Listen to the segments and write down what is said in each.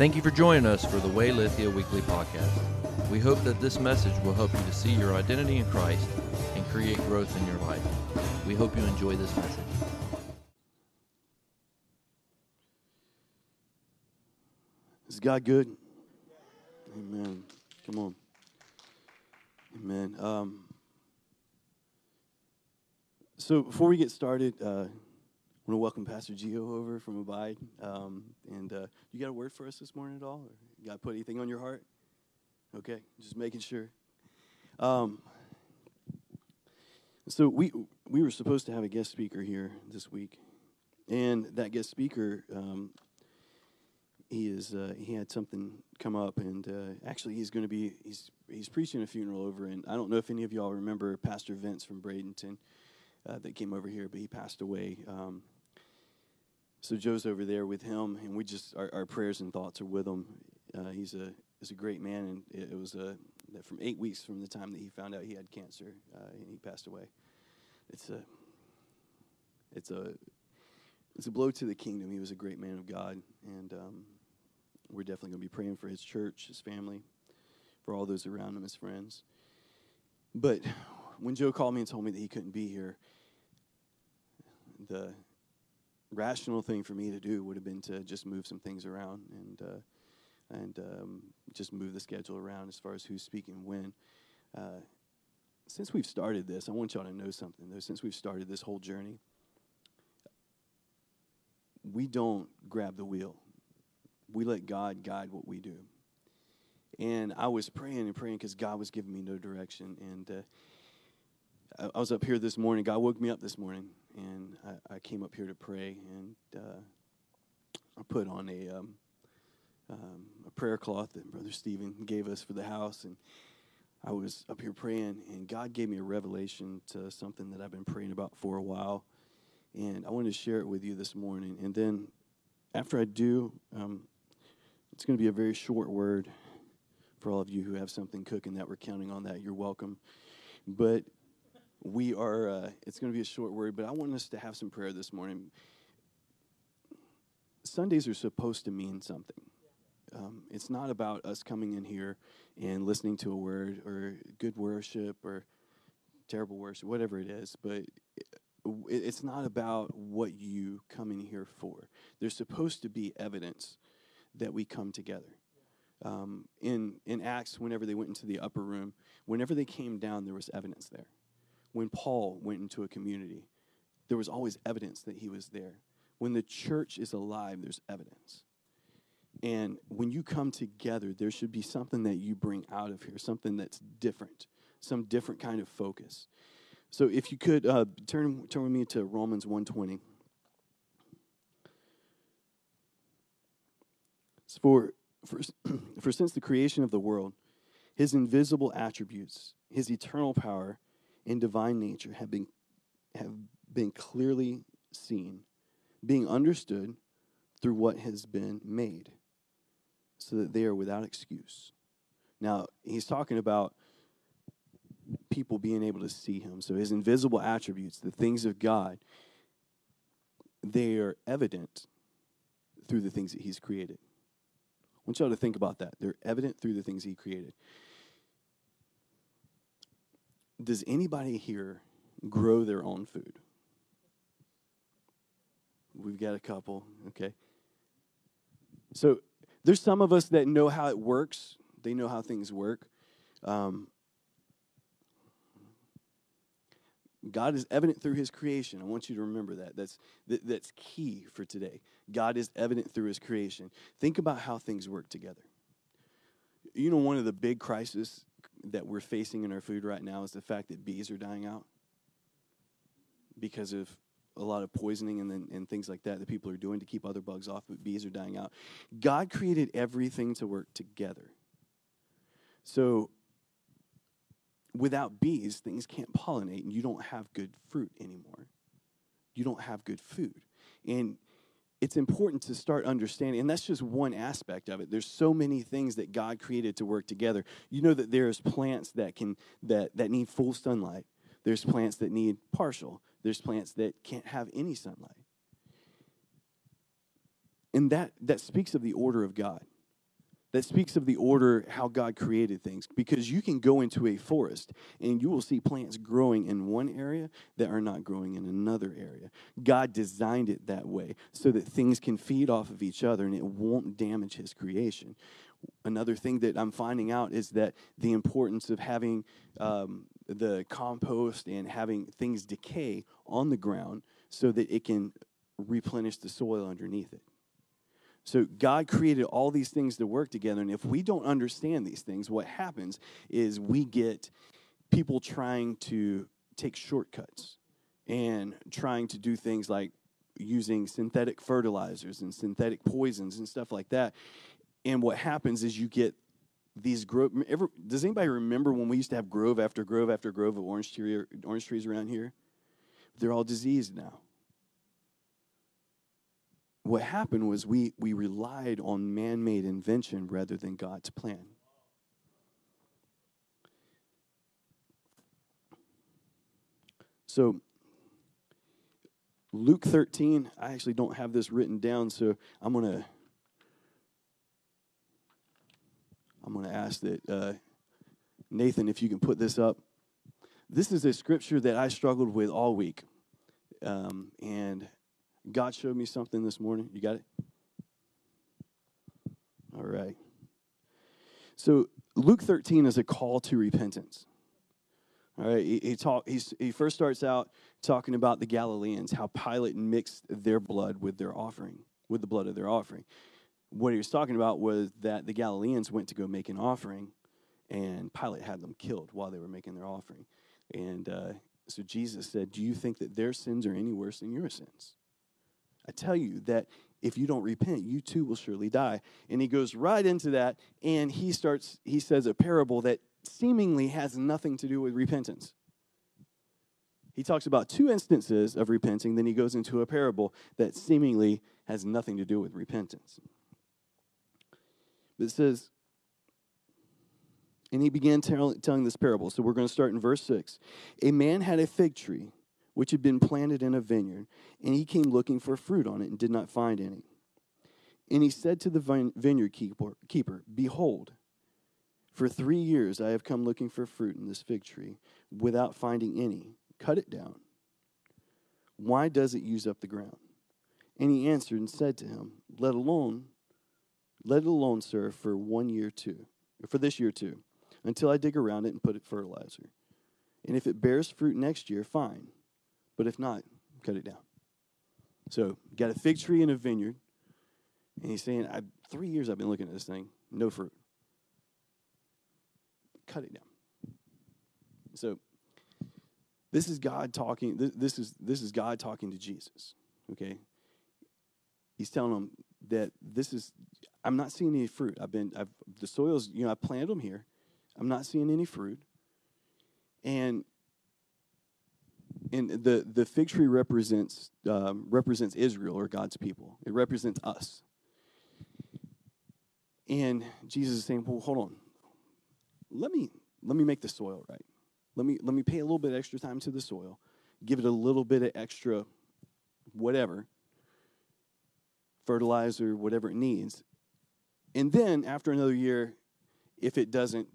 Thank you for joining us for the Way Lithia Weekly Podcast. We hope that this message will help you to see your identity in Christ and create growth in your life. We hope you enjoy this message. Is God good? Amen. Come on. Amen. Um, so before we get started, uh, want to welcome Pastor Gio over from Abide. Um, and uh, you got a word for us this morning at all? Or you got put anything on your heart? Okay, just making sure. Um, so we we were supposed to have a guest speaker here this week, and that guest speaker um, he is uh, he had something come up, and uh, actually he's going to be he's he's preaching a funeral over, and I don't know if any of y'all remember Pastor Vince from Bradenton uh, that came over here, but he passed away. Um, so Joe's over there with him, and we just our, our prayers and thoughts are with him. Uh, he's a he's a great man, and it, it was uh, from eight weeks from the time that he found out he had cancer, uh, and he passed away. It's a it's a it's a blow to the kingdom. He was a great man of God, and um, we're definitely going to be praying for his church, his family, for all those around him, his friends. But when Joe called me and told me that he couldn't be here, the rational thing for me to do would have been to just move some things around and uh, and um, just move the schedule around as far as who's speaking when. Uh, since we've started this, I want y'all to know something though. Since we've started this whole journey, we don't grab the wheel we let God guide what we do. And I was praying and praying because God was giving me no direction. And uh, I, I, was up here this morning. God woke me up this morning, and I, I came up here to pray. And uh, I put on a um, um, a prayer cloth that Brother Stephen gave us for the house, and I was up here praying, and God gave me a revelation to something that I've been praying about for a while, and I wanted to share it with you this morning. And then after I do, um, it's going to be a very short word for all of you who have something cooking that we're counting on that. You're welcome. But we are, uh, it's going to be a short word, but I want us to have some prayer this morning. Sundays are supposed to mean something. Um, it's not about us coming in here and listening to a word or good worship or terrible worship, whatever it is, but it's not about what you come in here for. There's supposed to be evidence that we come together. Um, in, in Acts, whenever they went into the upper room, whenever they came down, there was evidence there. When Paul went into a community, there was always evidence that he was there. When the church is alive, there's evidence. And when you come together, there should be something that you bring out of here, something that's different, some different kind of focus. So if you could uh, turn, turn with me to Romans 120. For, for, for since the creation of the world, his invisible attributes, his eternal power, and divine nature have been, have been clearly seen, being understood through what has been made, so that they are without excuse. Now, he's talking about people being able to see him. So his invisible attributes, the things of God, they are evident through the things that he's created I want y'all to think about that. They're evident through the things He created. Does anybody here grow their own food? We've got a couple, okay. So there's some of us that know how it works. They know how things work. Um, God is evident through his creation. I want you to remember that. That's, that, that's key for today. God is evident through his creation. Think about how things work together. You know, one of the big crises that we're facing in our food right now is the fact that bees are dying out because of a lot of poisoning and, and things like that that people are doing to keep other bugs off, but bees are dying out. God created everything to work together. So without bees, things can't pollinate and you don't have good fruit anymore. You don't have good food. And it's important to start understanding, and that's just one aspect of it. There's so many things that God created to work together. You know that there's plants that can that that need full sunlight. There's plants that need partial. There's plants that can't have any sunlight. And that that speaks of the order of God. That speaks of the order how God created things because you can go into a forest and you will see plants growing in one area that are not growing in another area. God designed it that way so that things can feed off of each other and it won't damage his creation. Another thing that I'm finding out is that the importance of having um, the compost and having things decay on the ground so that it can replenish the soil underneath it. So God created all these things to work together. And if we don't understand these things, what happens is we get people trying to take shortcuts and trying to do things like using synthetic fertilizers and synthetic poisons and stuff like that. And what happens is you get these grove. Ever, does anybody remember when we used to have grove after grove after grove of orange, tree, orange trees around here? They're all diseased now what happened was we, we relied on man made invention rather than God's plan. So, Luke 13, I actually don't have this written down, so I'm going to. I'm going to ask that uh, Nathan, if you can put this up. This is a scripture that I struggled with all week. Um, and God showed me something this morning. You got it? All right. So Luke 13 is a call to repentance. All right, he, he, talk, he first starts out talking about the Galileans, how Pilate mixed their blood with their offering, with the blood of their offering. What he was talking about was that the Galileans went to go make an offering, and Pilate had them killed while they were making their offering. And uh, so Jesus said, Do you think that their sins are any worse than your sins? I tell you that if you don't repent, you too will surely die. And he goes right into that and he starts, he says a parable that seemingly has nothing to do with repentance. He talks about two instances of repenting, then he goes into a parable that seemingly has nothing to do with repentance. But it says, and he began tell, telling this parable. So we're going to start in verse 6. A man had a fig tree which had been planted in a vineyard, and he came looking for fruit on it and did not find any. And he said to the vineyard keeper, keeper, Behold, for three years I have come looking for fruit in this fig tree without finding any. Cut it down. Why does it use up the ground? And he answered and said to him, Let alone, let it alone, sir, for one year too, for this year too, until I dig around it and put it fertilizer. And if it bears fruit next year, fine. But if not, cut it down. So, got a fig tree in a vineyard, and he's saying, I, three years I've been looking at this thing, no fruit. Cut it down. So, this is God talking. This, this is this is God talking to Jesus. Okay, He's telling him that this is. I'm not seeing any fruit. I've been. I've the soils. You know, I planted them here. I'm not seeing any fruit. And and the, the fig tree represents um, represents Israel or God's people. It represents us. And Jesus is saying, "Well, hold on. Let me let me make the soil right. Let me let me pay a little bit extra time to the soil. Give it a little bit of extra whatever fertilizer, whatever it needs. And then after another year, if it doesn't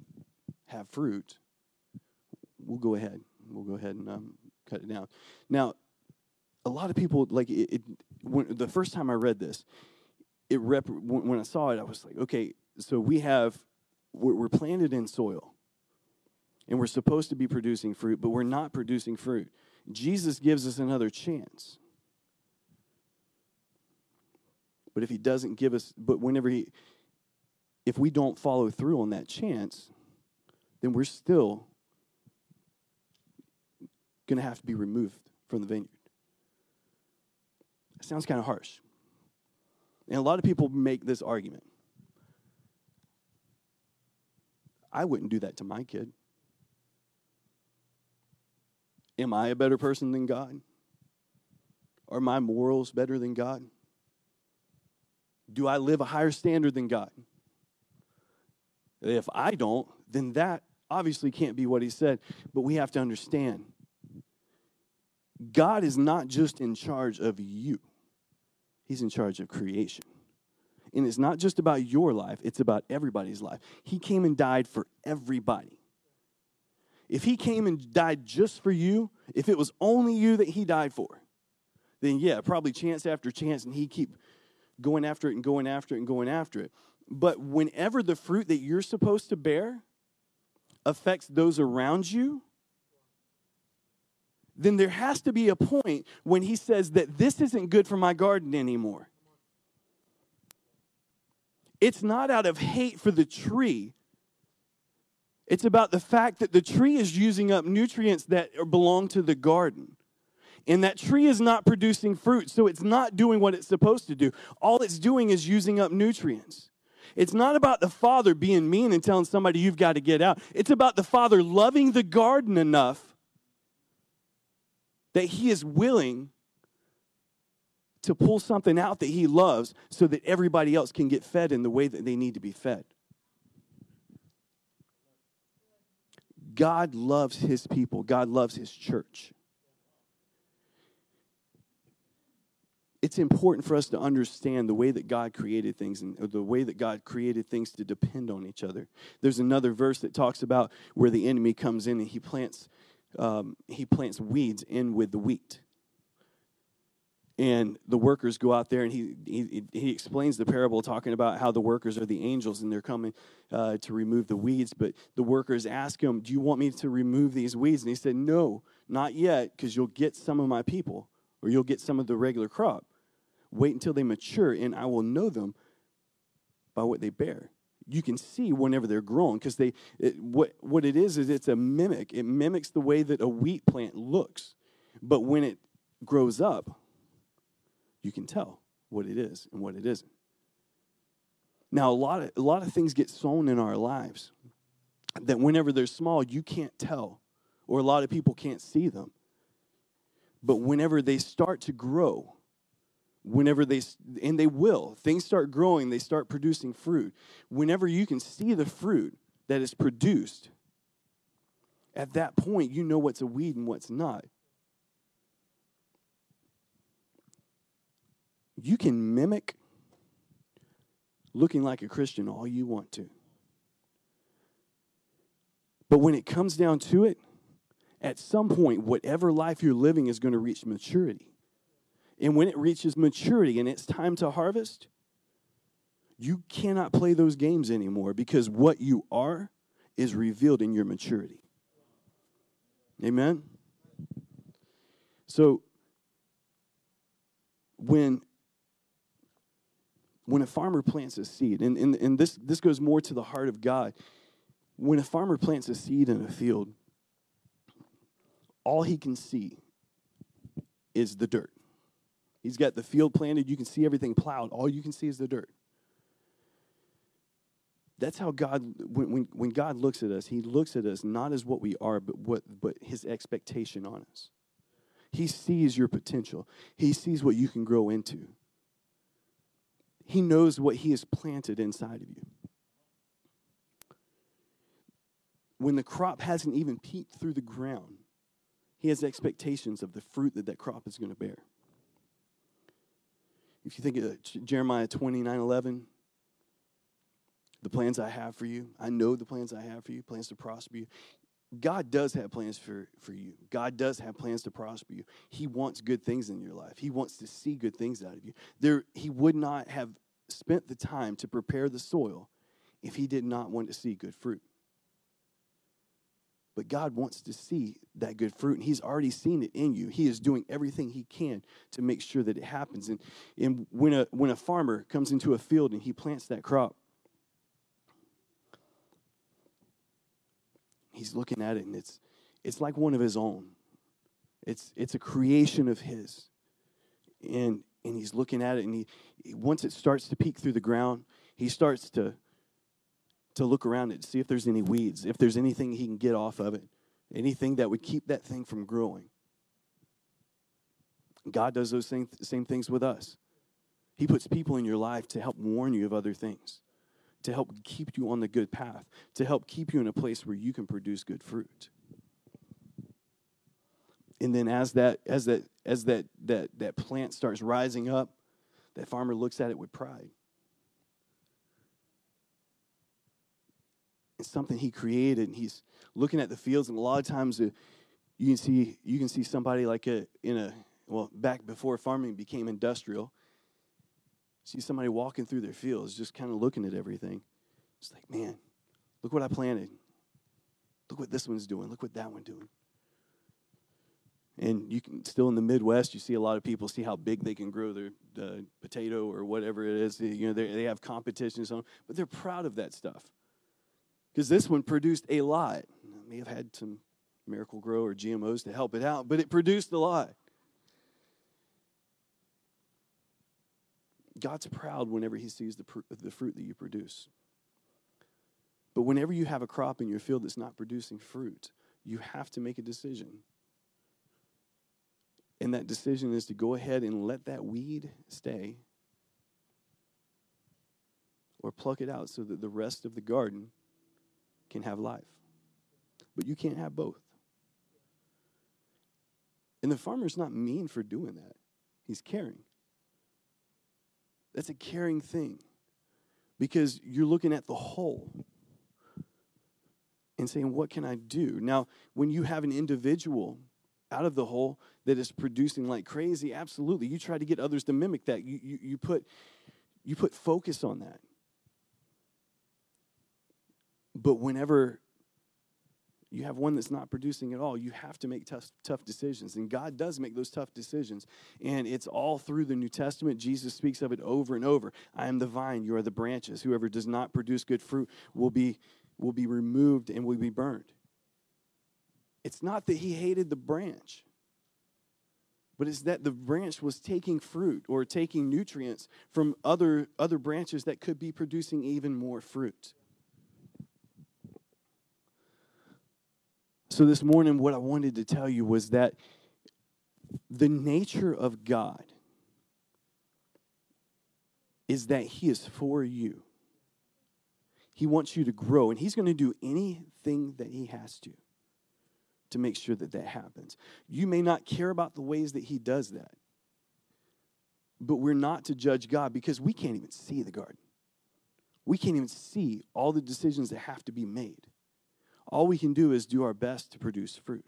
have fruit, we'll go ahead. We'll go ahead and um, cut it down. Now, a lot of people like it. it when, the first time I read this, it rep, when I saw it, I was like, okay, so we have we're, we're planted in soil, and we're supposed to be producing fruit, but we're not producing fruit. Jesus gives us another chance. But if he doesn't give us, but whenever he, if we don't follow through on that chance, then we're still going to have to be removed from the vineyard. It sounds kind of harsh. And a lot of people make this argument. I wouldn't do that to my kid. Am I a better person than God? Are my morals better than God? Do I live a higher standard than God? If I don't, then that obviously can't be what he said. But we have to understand God is not just in charge of you, He's in charge of creation. And it's not just about your life, it's about everybody's life. He came and died for everybody. If he came and died just for you, if it was only you that he died for, then yeah, probably chance after chance, and he keep going after it and going after it and going after it. But whenever the fruit that you're supposed to bear affects those around you, then there has to be a point when he says that this isn't good for my garden anymore. It's not out of hate for the tree. It's about the fact that the tree is using up nutrients that belong to the garden. And that tree is not producing fruit, so it's not doing what it's supposed to do. All it's doing is using up nutrients. It's not about the father being mean and telling somebody you've got to get out. It's about the father loving the garden enough that he is willing to pull something out that he loves so that everybody else can get fed in the way that they need to be fed. God loves his people, God loves his church. It's important for us to understand the way that God created things and the way that God created things to depend on each other. There's another verse that talks about where the enemy comes in and he plants um, he plants weeds in with the wheat. And the workers go out there, and he, he, he explains the parable talking about how the workers are the angels and they're coming uh, to remove the weeds. But the workers ask him, Do you want me to remove these weeds? And he said, No, not yet, because you'll get some of my people, or you'll get some of the regular crop. Wait until they mature, and I will know them by what they bear you can see whenever they're growing because they it, what what it is is it's a mimic. It mimics the way that a wheat plant looks. But when it grows up you can tell what it is and what it isn't. Now a lot of a lot of things get sown in our lives that whenever they're small you can't tell or a lot of people can't see them. But whenever they start to grow whenever they and they will. Things start growing they start producing fruit. Whenever you can see the fruit that is produced at that point you know what's a weed and what's not. You can mimic looking like a christian all you want to. But when it comes down to it at some point whatever life you're living is going to reach maturity and when it reaches maturity and it's time to harvest, you cannot play those games anymore because what you are is revealed in your maturity. Amen? So, when when a farmer plants a seed, and, and, and this, this goes more to the heart of God, when a farmer plants a seed in a field, all he can see is the dirt. He's got the field planted. You can see everything plowed. All you can see is the dirt. That's how God, when, when, when God looks at us, He looks at us not as what we are, but, what, but His expectation on us. He sees your potential, He sees what you can grow into. He knows what He has planted inside of you. When the crop hasn't even peeped through the ground, He has expectations of the fruit that that crop is going to bear. If you think of Jeremiah 29 11, the plans I have for you, I know the plans I have for you, plans to prosper you. God does have plans for, for you. God does have plans to prosper you. He wants good things in your life. He wants to see good things out of you. There, he would not have spent the time to prepare the soil if he did not want to see good fruit. But God wants to see that good fruit, and He's already seen it in you. He is doing everything He can to make sure that it happens. And, and when, a, when a farmer comes into a field and he plants that crop, he's looking at it, and it's, it's like one of his own. It's, it's a creation of his. And, and he's looking at it, and he, once it starts to peek through the ground, he starts to to look around it, see if there's any weeds, if there's anything he can get off of it, anything that would keep that thing from growing. God does those same, same things with us. He puts people in your life to help warn you of other things, to help keep you on the good path, to help keep you in a place where you can produce good fruit. And then as that as that as that that that plant starts rising up, that farmer looks at it with pride. It's something he created, and he's looking at the fields. And a lot of times, uh, you can see you can see somebody like a in a well back before farming became industrial. See somebody walking through their fields, just kind of looking at everything. It's like, man, look what I planted. Look what this one's doing. Look what that one's doing. And you can still in the Midwest, you see a lot of people see how big they can grow their uh, potato or whatever it is. You know, they have competitions on, but they're proud of that stuff because this one produced a lot. It may have had some Miracle-Gro or GMOs to help it out, but it produced a lot. God's proud whenever He sees the, pr- the fruit that you produce. But whenever you have a crop in your field that's not producing fruit, you have to make a decision. And that decision is to go ahead and let that weed stay or pluck it out so that the rest of the garden can have life. But you can't have both. And the farmer's not mean for doing that, he's caring. That's a caring thing because you're looking at the whole and saying, What can I do? Now, when you have an individual out of the whole that is producing like crazy, absolutely. You try to get others to mimic that. You, you, you, put, you put focus on that. But whenever you have one that's not producing at all, you have to make tough, tough decisions. And God does make those tough decisions. And it's all through the New Testament. Jesus speaks of it over and over. I am the vine, you are the branches. Whoever does not produce good fruit will be, will be removed and will be burned. It's not that he hated the branch, but it's that the branch was taking fruit or taking nutrients from other, other branches that could be producing even more fruit. So, this morning, what I wanted to tell you was that the nature of God is that He is for you. He wants you to grow, and He's going to do anything that He has to to make sure that that happens. You may not care about the ways that He does that, but we're not to judge God because we can't even see the garden. We can't even see all the decisions that have to be made. All we can do is do our best to produce fruit.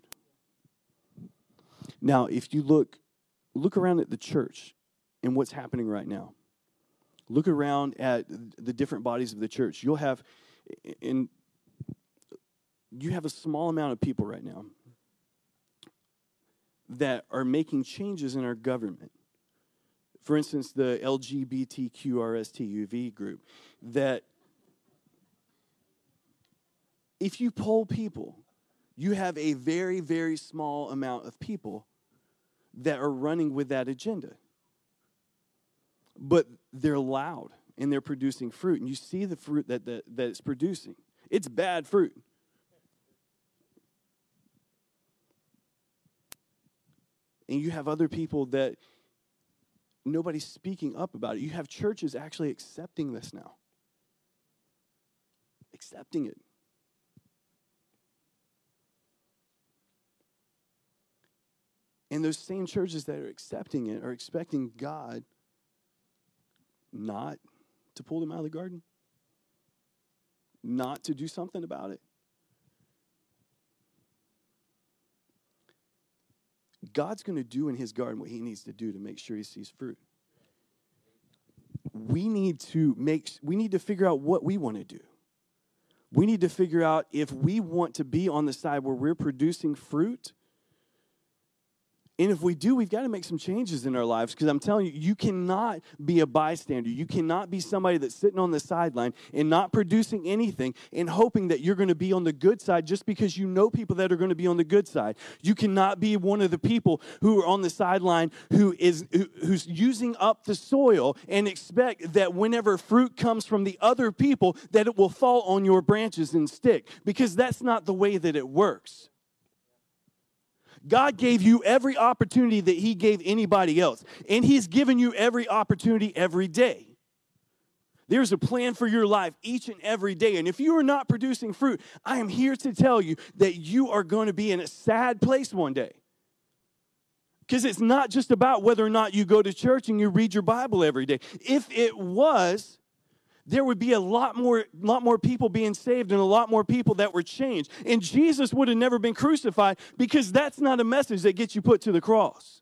Now, if you look look around at the church and what's happening right now. Look around at the different bodies of the church. You'll have in you have a small amount of people right now that are making changes in our government. For instance, the LGBTQRSTUV group, that if you poll people, you have a very, very small amount of people that are running with that agenda. But they're loud and they're producing fruit, and you see the fruit that, that, that it's producing. It's bad fruit. And you have other people that nobody's speaking up about it. You have churches actually accepting this now, accepting it. And those same churches that are accepting it are expecting God not to pull them out of the garden, not to do something about it. God's going to do in his garden what he needs to do to make sure he sees fruit. We need to make we need to figure out what we want to do. We need to figure out if we want to be on the side where we're producing fruit and if we do, we've got to make some changes in our lives because I'm telling you, you cannot be a bystander. You cannot be somebody that's sitting on the sideline and not producing anything and hoping that you're going to be on the good side just because you know people that are going to be on the good side. You cannot be one of the people who are on the sideline who is who, who's using up the soil and expect that whenever fruit comes from the other people that it will fall on your branches and stick because that's not the way that it works. God gave you every opportunity that He gave anybody else, and He's given you every opportunity every day. There's a plan for your life each and every day. And if you are not producing fruit, I am here to tell you that you are going to be in a sad place one day. Because it's not just about whether or not you go to church and you read your Bible every day. If it was, there would be a lot more, lot more people being saved and a lot more people that were changed. And Jesus would have never been crucified because that's not a message that gets you put to the cross.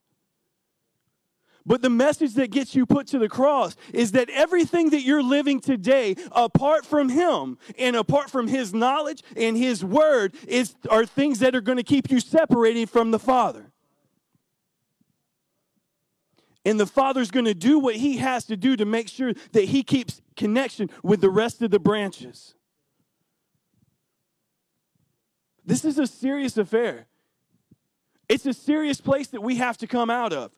But the message that gets you put to the cross is that everything that you're living today, apart from Him and apart from His knowledge and His word, is, are things that are going to keep you separated from the Father. And the Father's going to do what He has to do to make sure that He keeps connection with the rest of the branches. This is a serious affair. It's a serious place that we have to come out of.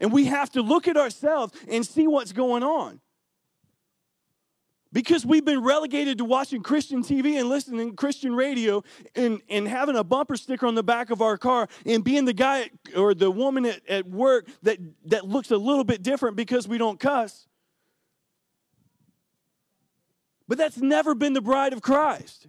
And we have to look at ourselves and see what's going on. Because we've been relegated to watching Christian TV and listening to Christian radio and, and having a bumper sticker on the back of our car and being the guy or the woman at, at work that, that looks a little bit different because we don't cuss. But that's never been the bride of Christ.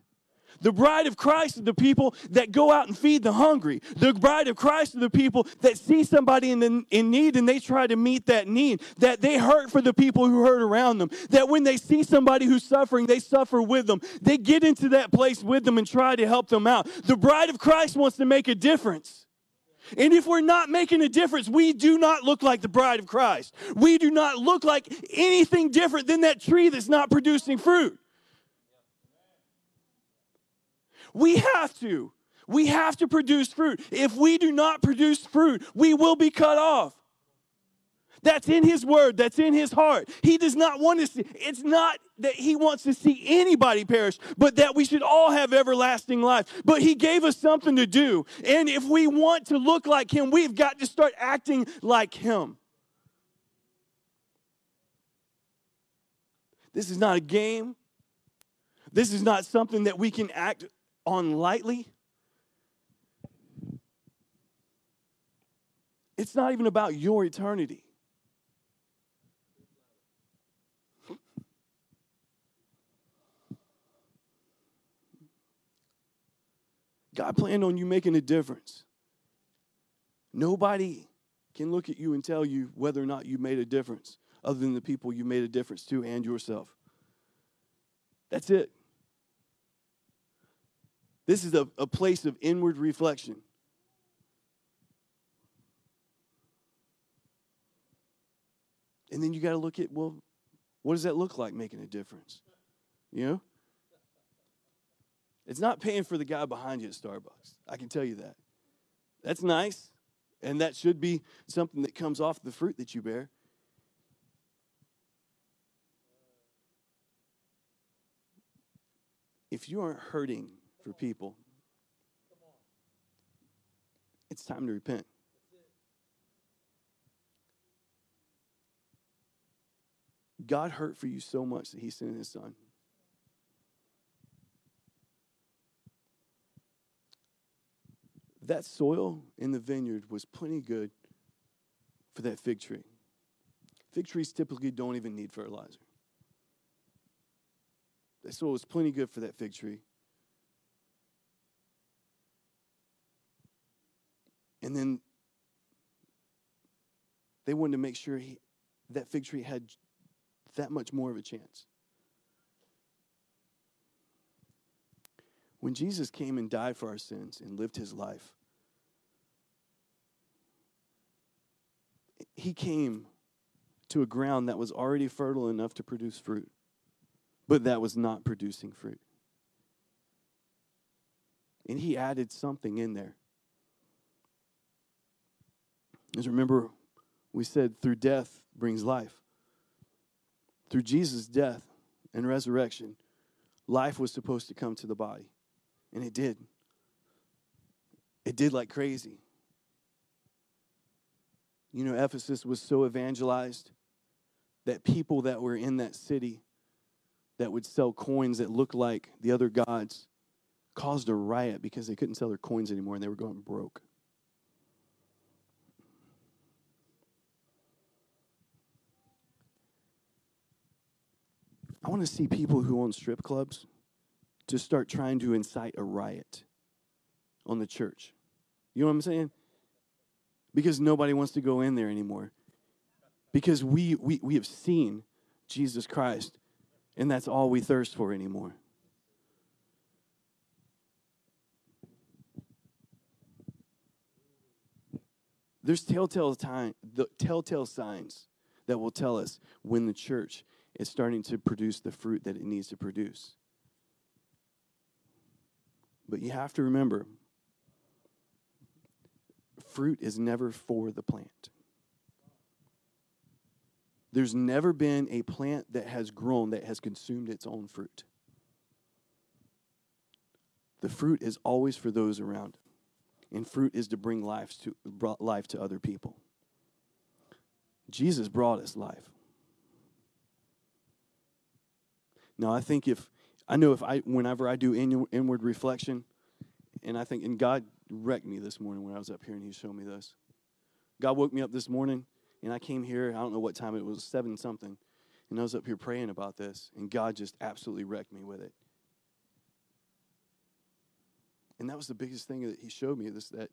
The bride of Christ are the people that go out and feed the hungry. The bride of Christ are the people that see somebody in, the, in need and they try to meet that need. That they hurt for the people who hurt around them. That when they see somebody who's suffering, they suffer with them. They get into that place with them and try to help them out. The bride of Christ wants to make a difference. And if we're not making a difference, we do not look like the bride of Christ. We do not look like anything different than that tree that's not producing fruit. We have to. We have to produce fruit. If we do not produce fruit, we will be cut off. That's in his word, that's in his heart. He does not want to see, it's not that he wants to see anybody perish, but that we should all have everlasting life. But he gave us something to do. And if we want to look like him, we've got to start acting like him. This is not a game. This is not something that we can act on lightly. It's not even about your eternity. God planned on you making a difference. Nobody can look at you and tell you whether or not you made a difference other than the people you made a difference to and yourself. That's it. This is a, a place of inward reflection. And then you got to look at, well, what does that look like making a difference? You know? It's not paying for the guy behind you at Starbucks. I can tell you that. That's nice, and that should be something that comes off the fruit that you bear. If you aren't hurting for people. It's time to repent. God hurt for you so much that he sent his son. That soil in the vineyard was plenty good for that fig tree. Fig trees typically don't even need fertilizer. That soil was plenty good for that fig tree. And then they wanted to make sure he, that fig tree had that much more of a chance. When Jesus came and died for our sins and lived his life, he came to a ground that was already fertile enough to produce fruit, but that was not producing fruit. And he added something in there. Because remember, we said through death brings life. Through Jesus' death and resurrection, life was supposed to come to the body. And it did. It did like crazy. You know, Ephesus was so evangelized that people that were in that city that would sell coins that looked like the other gods caused a riot because they couldn't sell their coins anymore and they were going broke. I want to see people who own strip clubs to start trying to incite a riot on the church. You know what I'm saying? Because nobody wants to go in there anymore. Because we, we, we have seen Jesus Christ And that's all we thirst for anymore. There's telltale time, the telltale signs that will tell us when the church is starting to produce the fruit that it needs to produce. But you have to remember fruit is never for the plant. There's never been a plant that has grown that has consumed its own fruit. The fruit is always for those around and fruit is to bring life to, life to other people. Jesus brought us life. Now, I think if, I know if I, whenever I do inward reflection, and I think, and God wrecked me this morning when I was up here and He showed me this. God woke me up this morning, and I came here, I don't know what time it was, seven something, and I was up here praying about this, and God just absolutely wrecked me with it. And that was the biggest thing that he showed me this that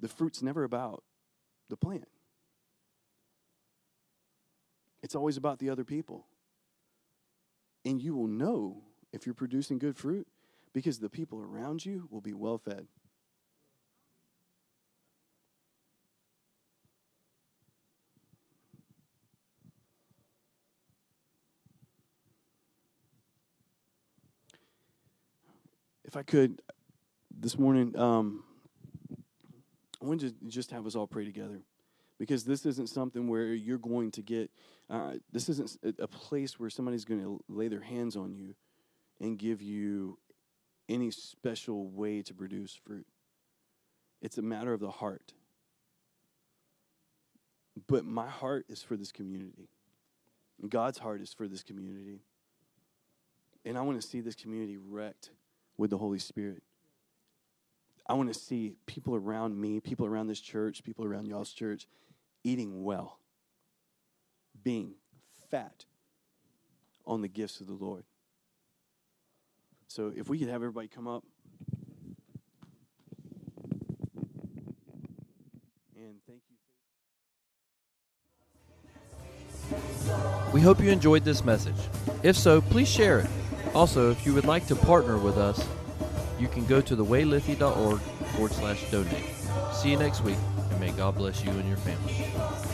the fruit's never about the plant. It's always about the other people. And you will know if you're producing good fruit because the people around you will be well fed. if I could, this morning, um, I want to just have us all pray together because this isn't something where you're going to get, uh, this isn't a place where somebody's going to lay their hands on you and give you any special way to produce fruit. It's a matter of the heart. But my heart is for this community. God's heart is for this community. And I want to see this community wrecked with the Holy Spirit. I want to see people around me, people around this church, people around y'all's church eating well, being fat on the gifts of the Lord. So if we could have everybody come up. And thank you. We hope you enjoyed this message. If so, please share it also, if you would like to partner with us, you can go to thewaylithia.org forward slash donate. See you next week, and may God bless you and your family.